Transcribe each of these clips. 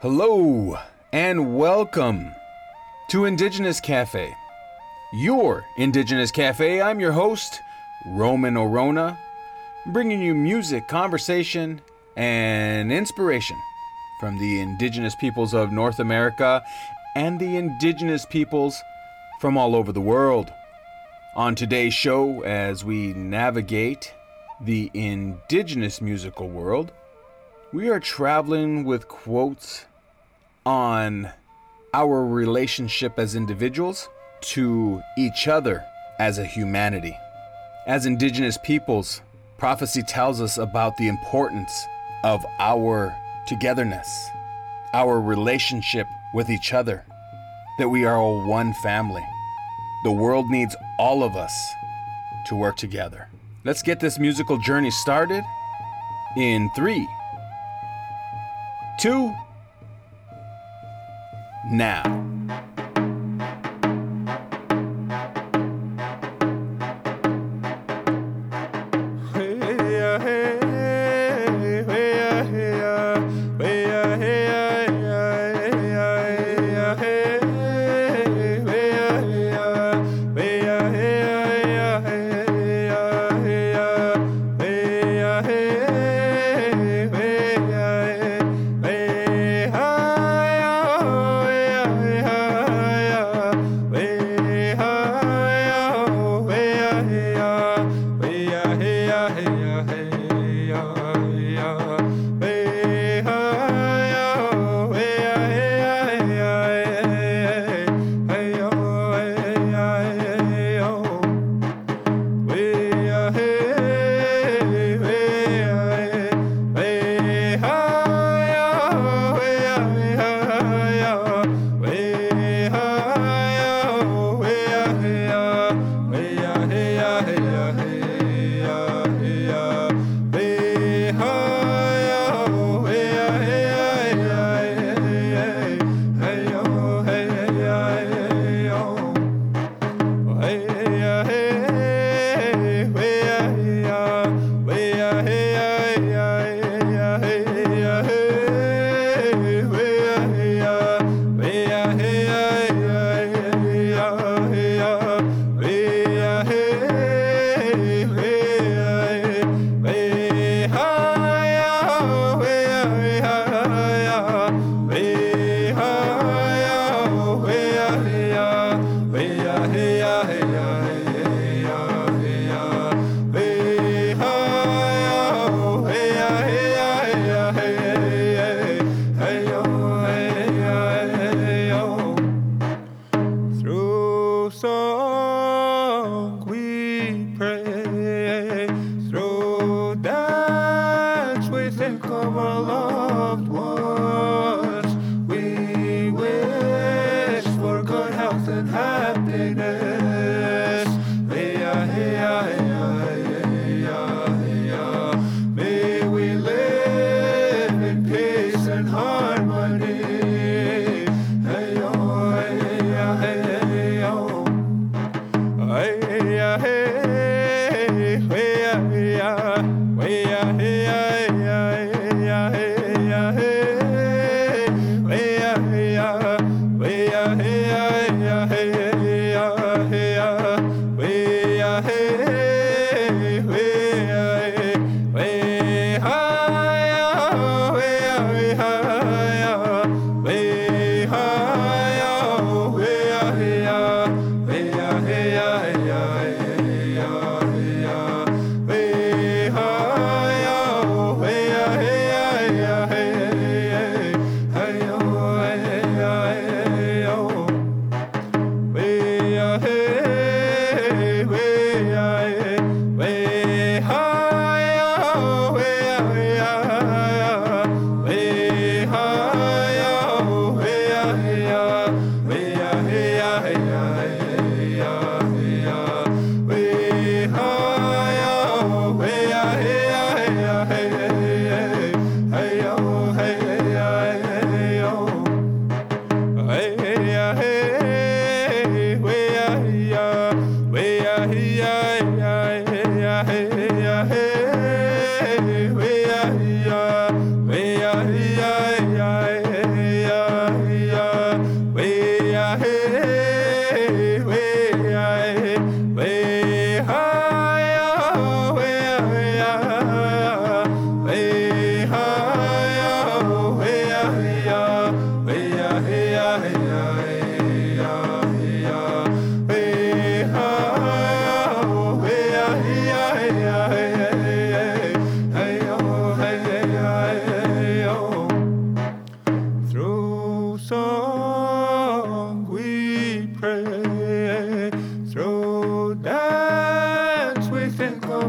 Hello and welcome to Indigenous Cafe, your Indigenous Cafe. I'm your host, Roman Orona, bringing you music, conversation, and inspiration from the indigenous peoples of North America and the indigenous peoples from all over the world. On today's show, as we navigate the indigenous musical world, we are traveling with quotes on our relationship as individuals to each other as a humanity. As indigenous peoples, prophecy tells us about the importance of our togetherness, our relationship with each other, that we are all one family. The world needs all of us to work together. Let's get this musical journey started in three, two, now.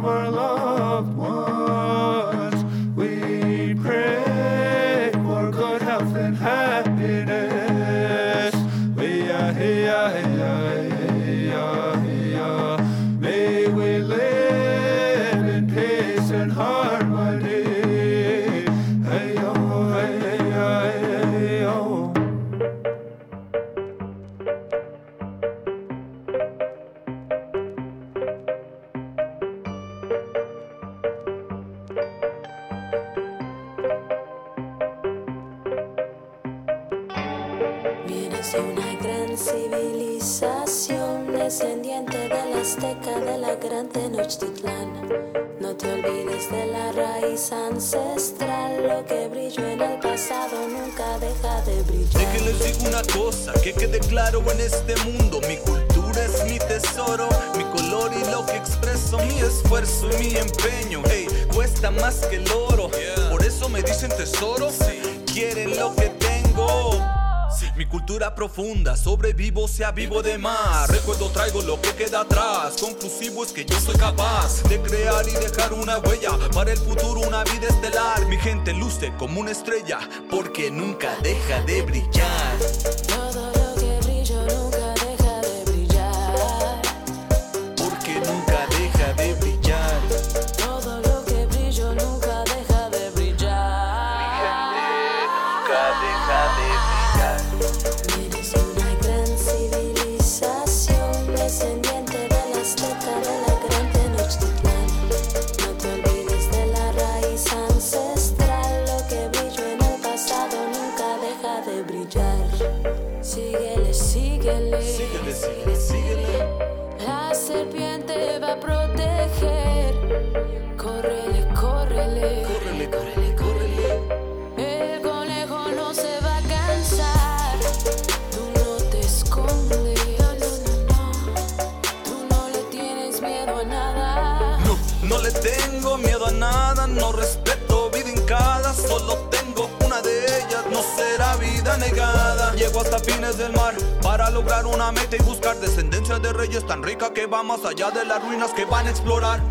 never love. deja de digo una cosa, que quede claro en este mundo. Mi cultura es mi tesoro, mi color y lo que expreso, mi esfuerzo y mi empeño. Hey, cuesta más que el oro, por eso me dicen tesoro. Quieren lo que tengo. Mi cultura profunda, sobrevivo sea vivo de más. Recuerdo traigo lo que queda atrás. Conclusivo es que yo soy capaz de crear y dejar una huella. Para el futuro una vida estelar. Mi gente luce como una estrella que nunca deja de brillar. Síguele, síguele, síguele. La serpiente va a proteger. hasta fines del mar. Para lograr una meta y buscar descendencia de reyes tan rica que va más allá de las ruinas que van a explorar.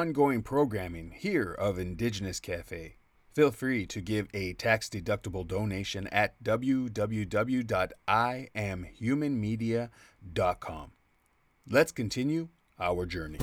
Ongoing programming here of Indigenous Cafe, feel free to give a tax deductible donation at www.iamhumanmedia.com. Let's continue our journey.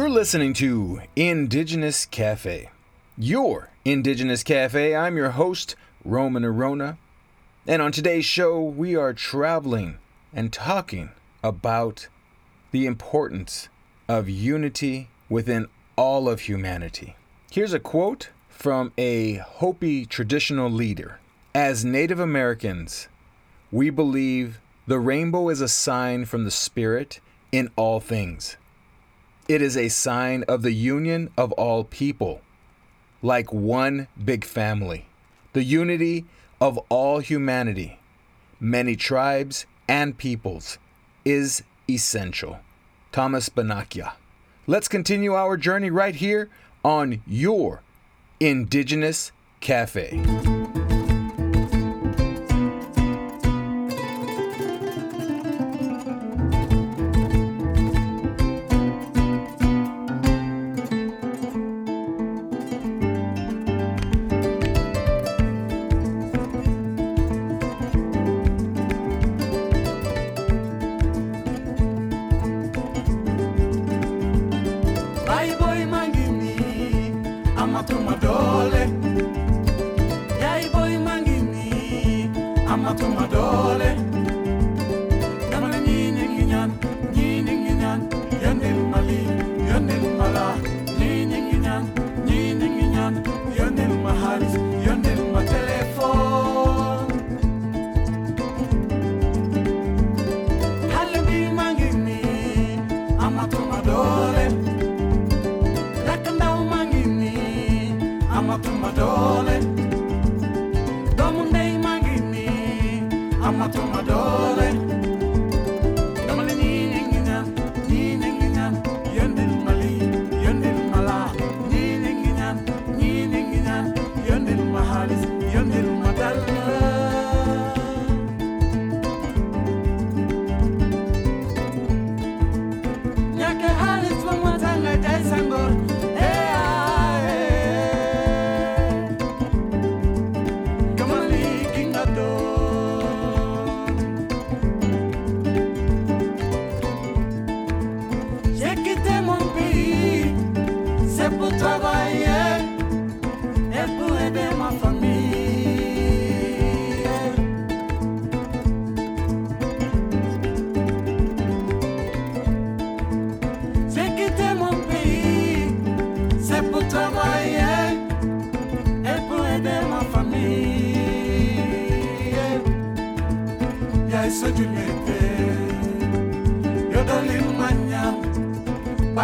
You're listening to Indigenous Cafe, your Indigenous Cafe. I'm your host, Roman Orona. And on today's show, we are traveling and talking about the importance of unity within all of humanity. Here's a quote from a Hopi traditional leader As Native Americans, we believe the rainbow is a sign from the Spirit in all things. It is a sign of the union of all people, like one big family, the unity of all humanity, many tribes and peoples, is essential. Thomas Banyacya. Let's continue our journey right here on your Indigenous Cafe. amma tuma doole.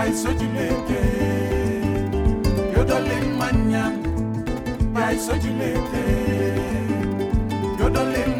I so you make. You don't live, man. I so you make. You don't live.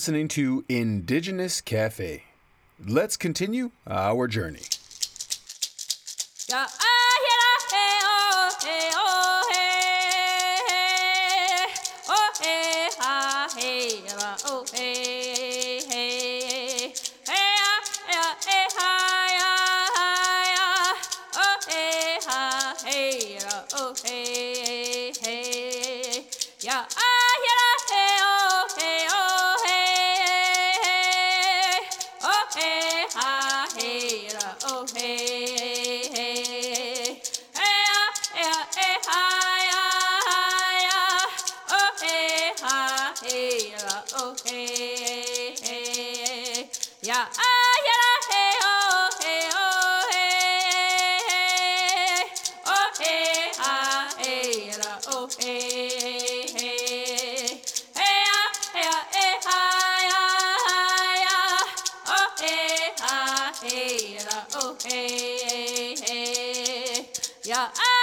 listening to Indigenous Cafe. Let's continue our journey. Yeah, I- yeah, oh, hey, hey, hey, yeah. Oh.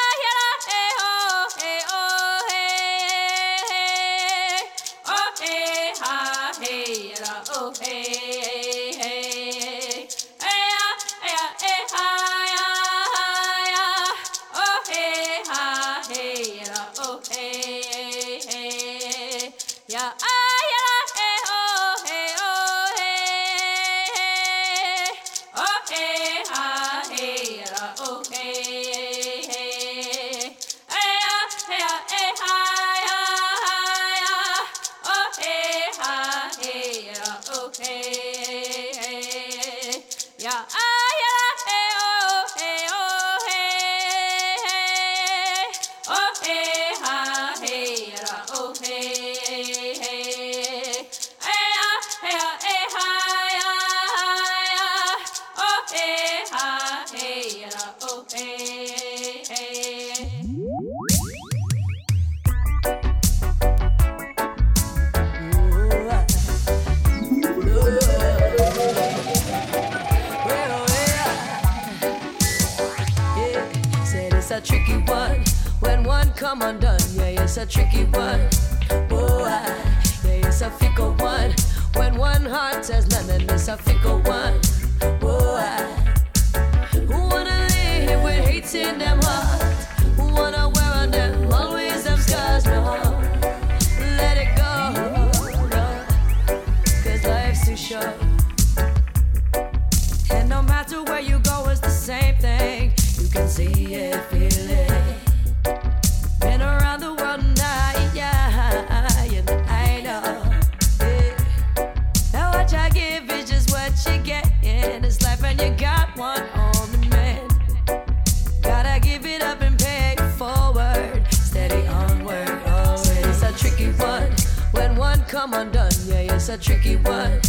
it's a tricky one.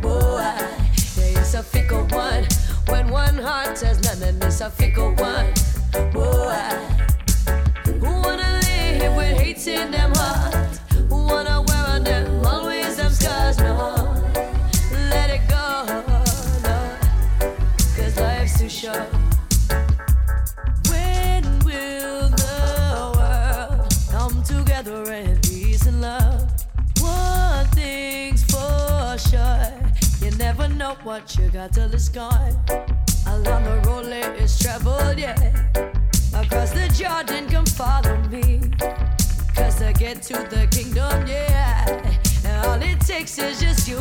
Boy, yeah, it's a fickle one. When one heart says nothing, it's a fickle much you got till it's gone. Along the road, it's traveled, yeah. Across the Jordan, come follow me. Cause I get to the kingdom, yeah. And all it takes is just you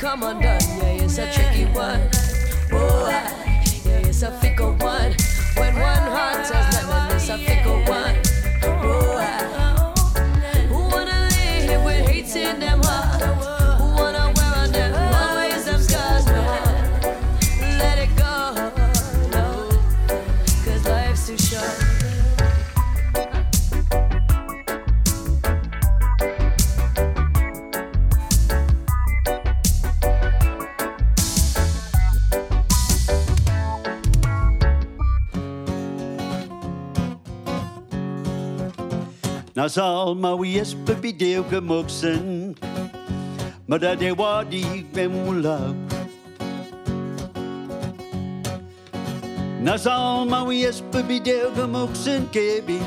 come undone. Yeah, it's a tricky one. Oh, yeah, it's a fickle one. Nas alma wi espe bideo gemoksen Mada de wadi bemula Nas alma wi espe bideo gemoksen kebi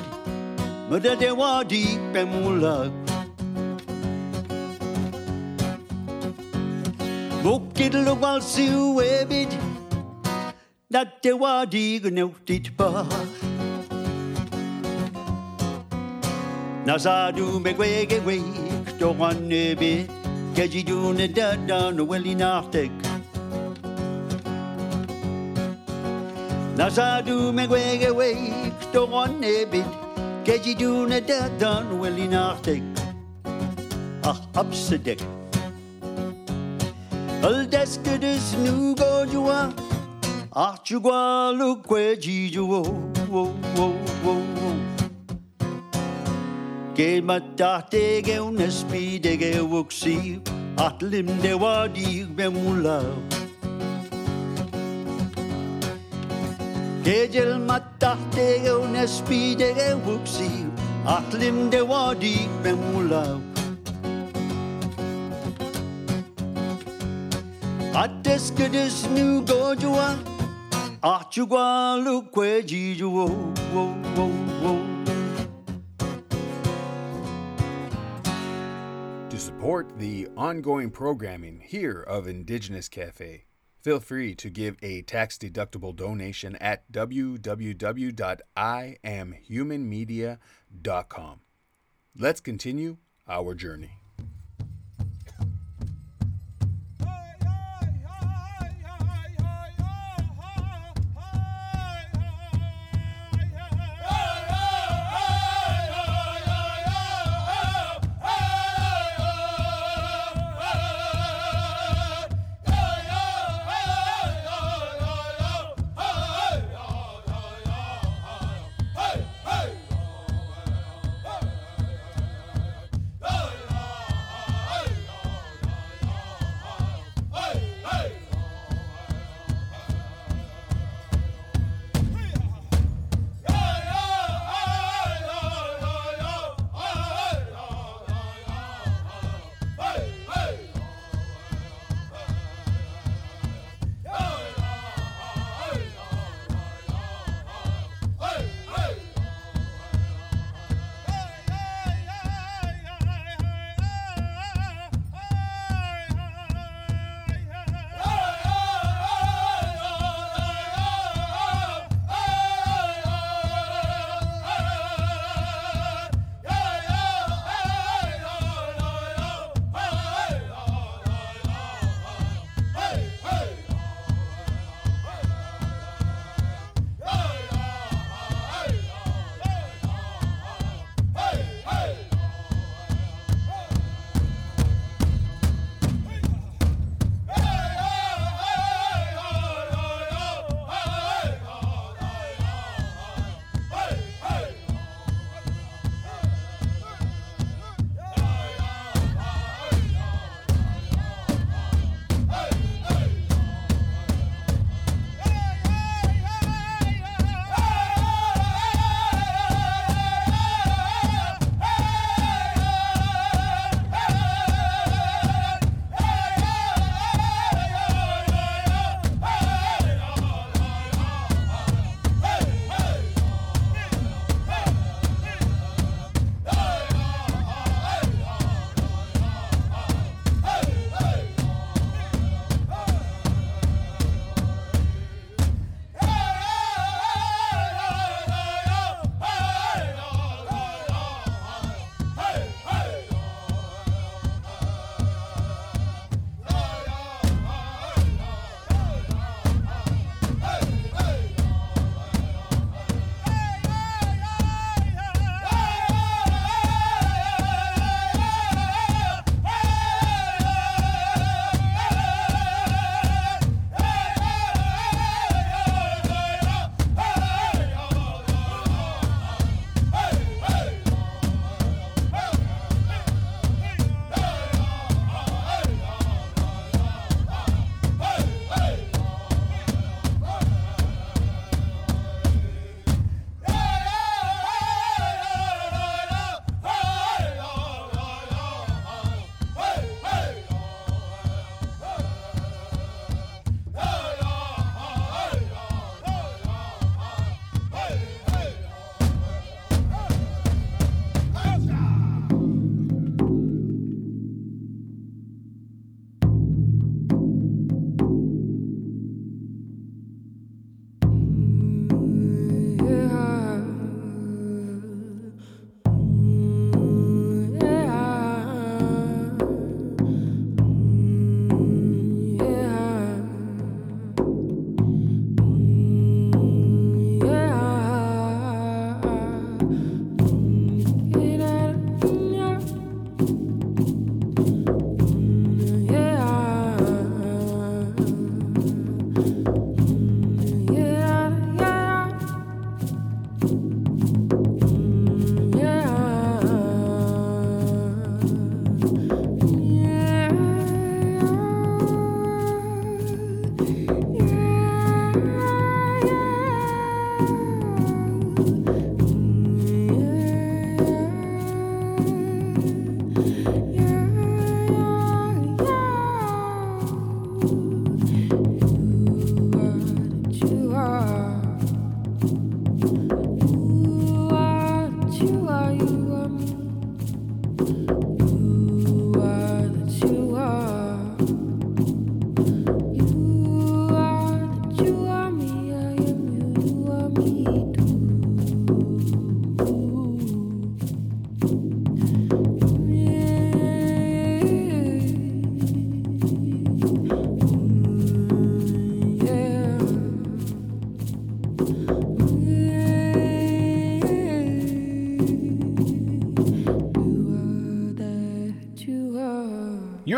Mada de wadi bemula Mokid lo wal siu ebid Dat de wadi genautit pa Nazadu megwege weg, do one bit, Keji ne da da no welly nachtek. Nazadu megwege weg, do one bit, Keji ne da da no welly nachtek. Ach, upsedek. Al deske dus nu go jua, Ach, jugwa lu kweji juwo, wo, wo, wo, wo. Ge matate ge unespi de ge wuxi atlim de wadi be mula Gejel matate ge unespi de ge wuxi atlim de wadi be mula Ates ke des nu gojua Achugwa lu kweji wo wo wo support the ongoing programming here of Indigenous Cafe, feel free to give a tax deductible donation at www.iamhumanmedia.com. Let's continue our journey.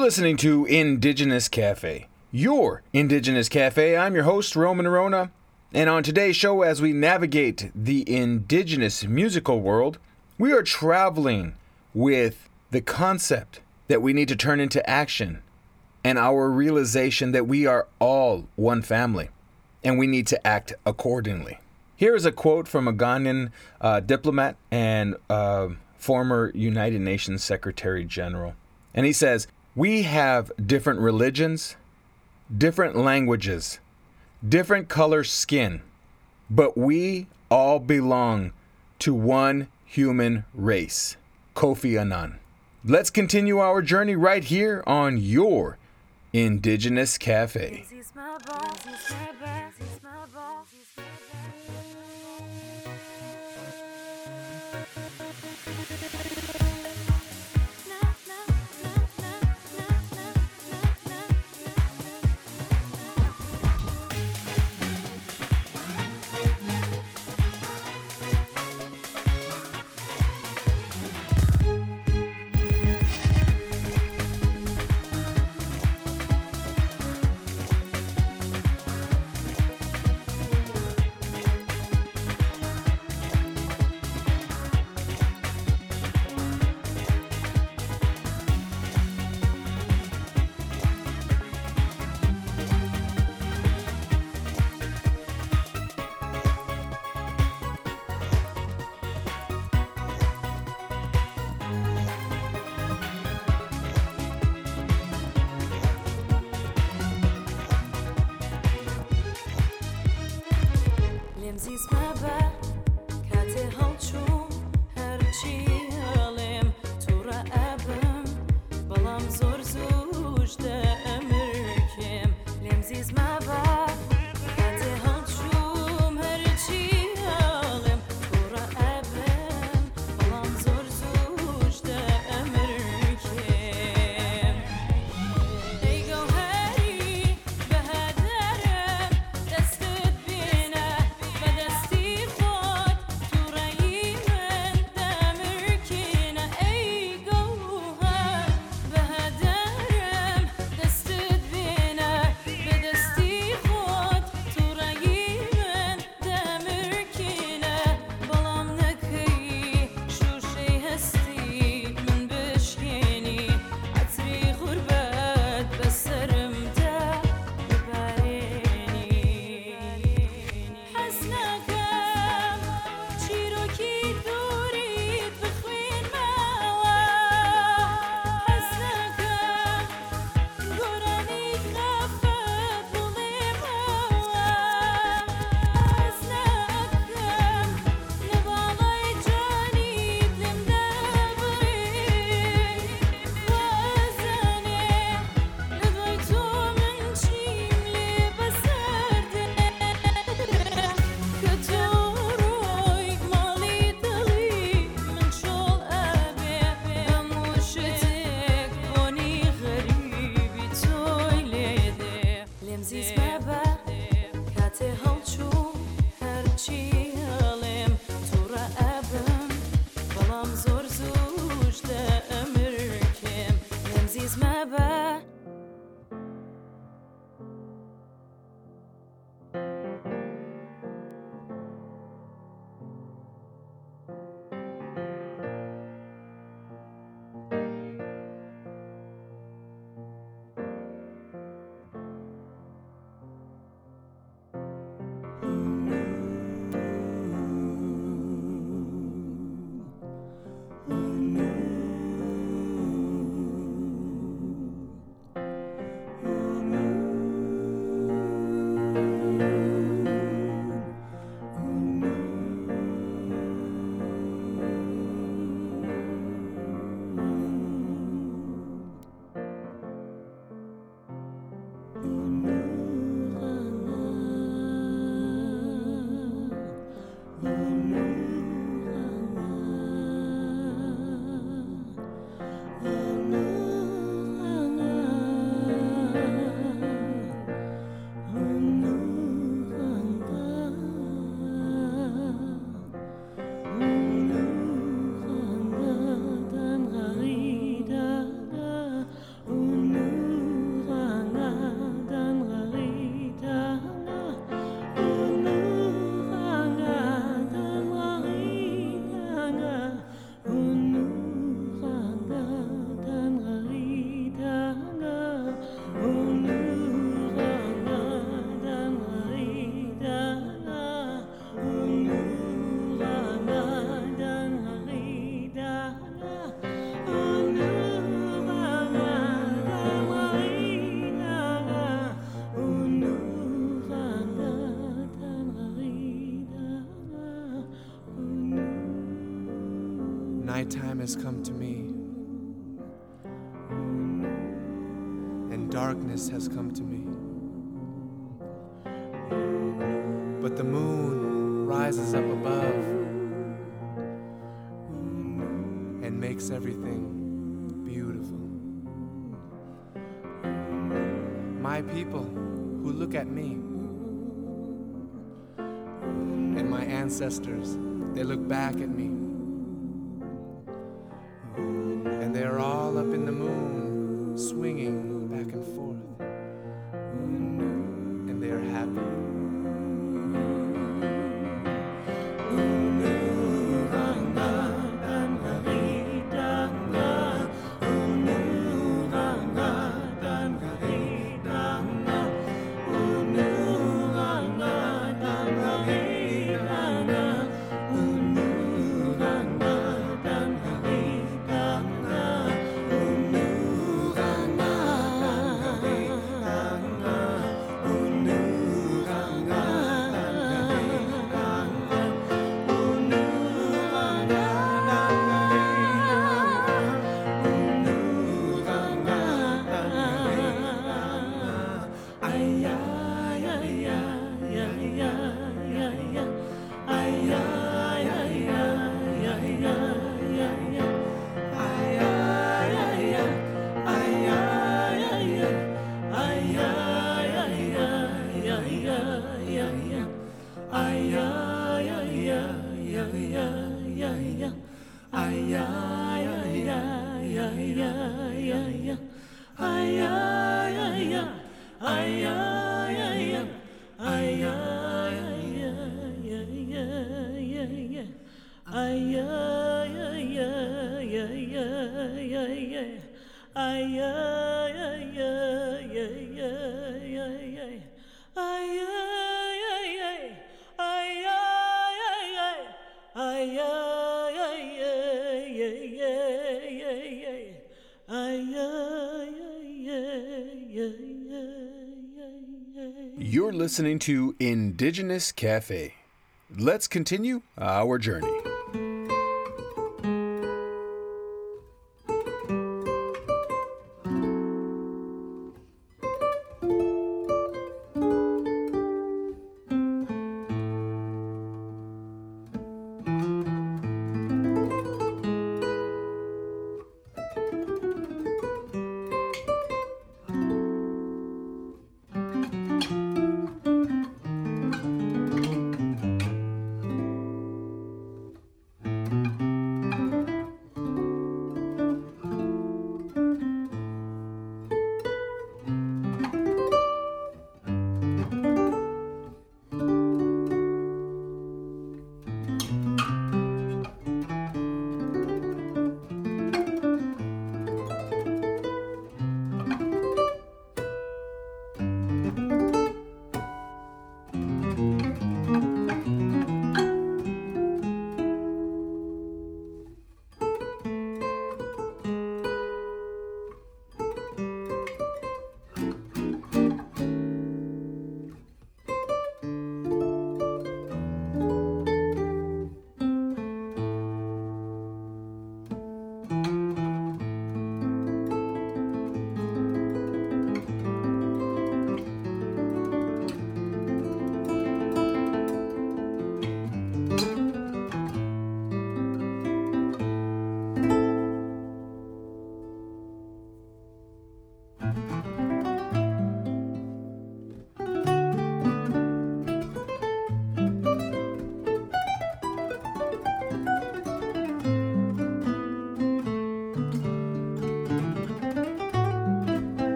Listening to Indigenous Cafe, your Indigenous Cafe. I'm your host, Roman Orona. And on today's show, as we navigate the indigenous musical world, we are traveling with the concept that we need to turn into action and our realization that we are all one family and we need to act accordingly. Here is a quote from a Ghanaian uh, diplomat and uh, former United Nations Secretary General. And he says, We have different religions, different languages, different color skin, but we all belong to one human race. Kofi Annan. Let's continue our journey right here on your Indigenous Cafe. Nighttime has come to me, and darkness has come to me. But the moon rises up above and makes everything beautiful. My people who look at me and my ancestors, they look back at me. Listening to Indigenous Cafe. Let's continue our journey.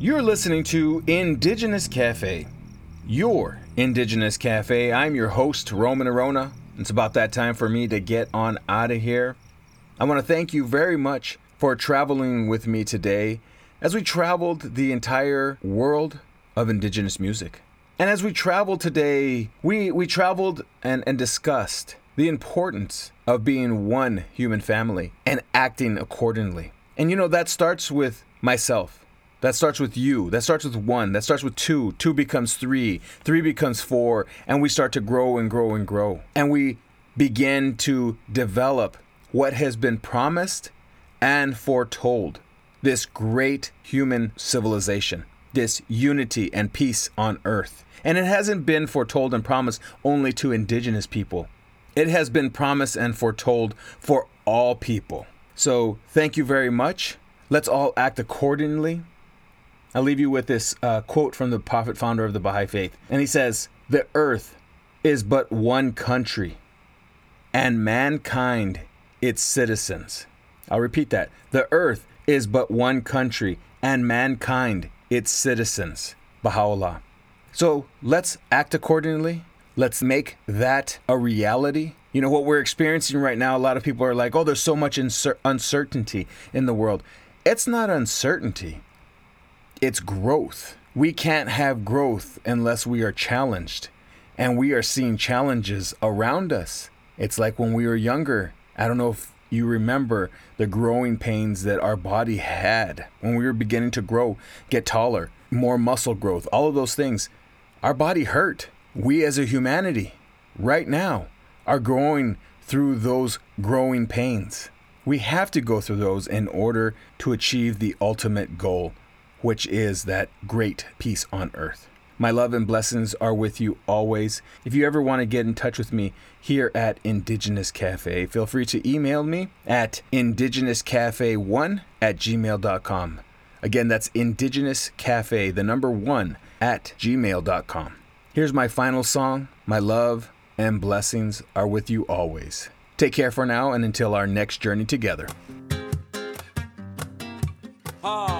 You're listening to Indigenous Cafe, your Indigenous Cafe. I'm your host, Roman Orona. It's about that time for me to get on out of here. I want to thank you very much for traveling with me today as we traveled the entire world of Indigenous music. And as we traveled today, we, we traveled and, and discussed the importance of being one human family and acting accordingly. And you know, that starts with myself. That starts with you. That starts with one. That starts with two. Two becomes three. Three becomes four. And we start to grow and grow and grow. And we begin to develop what has been promised and foretold this great human civilization, this unity and peace on earth. And it hasn't been foretold and promised only to indigenous people, it has been promised and foretold for all people. So thank you very much. Let's all act accordingly. I'll leave you with this uh, quote from the prophet founder of the Baha'i Faith. And he says, The earth is but one country, and mankind its citizens. I'll repeat that. The earth is but one country, and mankind its citizens. Baha'u'llah. So let's act accordingly. Let's make that a reality. You know, what we're experiencing right now, a lot of people are like, oh, there's so much uncertainty in the world. It's not uncertainty, it's growth. We can't have growth unless we are challenged. And we are seeing challenges around us. It's like when we were younger. I don't know if you remember the growing pains that our body had when we were beginning to grow, get taller, more muscle growth, all of those things. Our body hurt. We as a humanity, right now, are going through those growing pains. We have to go through those in order to achieve the ultimate goal, which is that great peace on earth. My love and blessings are with you always. If you ever want to get in touch with me here at Indigenous Cafe, feel free to email me at indigenouscafe1 at gmail.com. Again, that's Indigenous Cafe, the number one, at gmail.com. Here's my final song. My love and blessings are with you always. Take care for now and until our next journey together. Ah,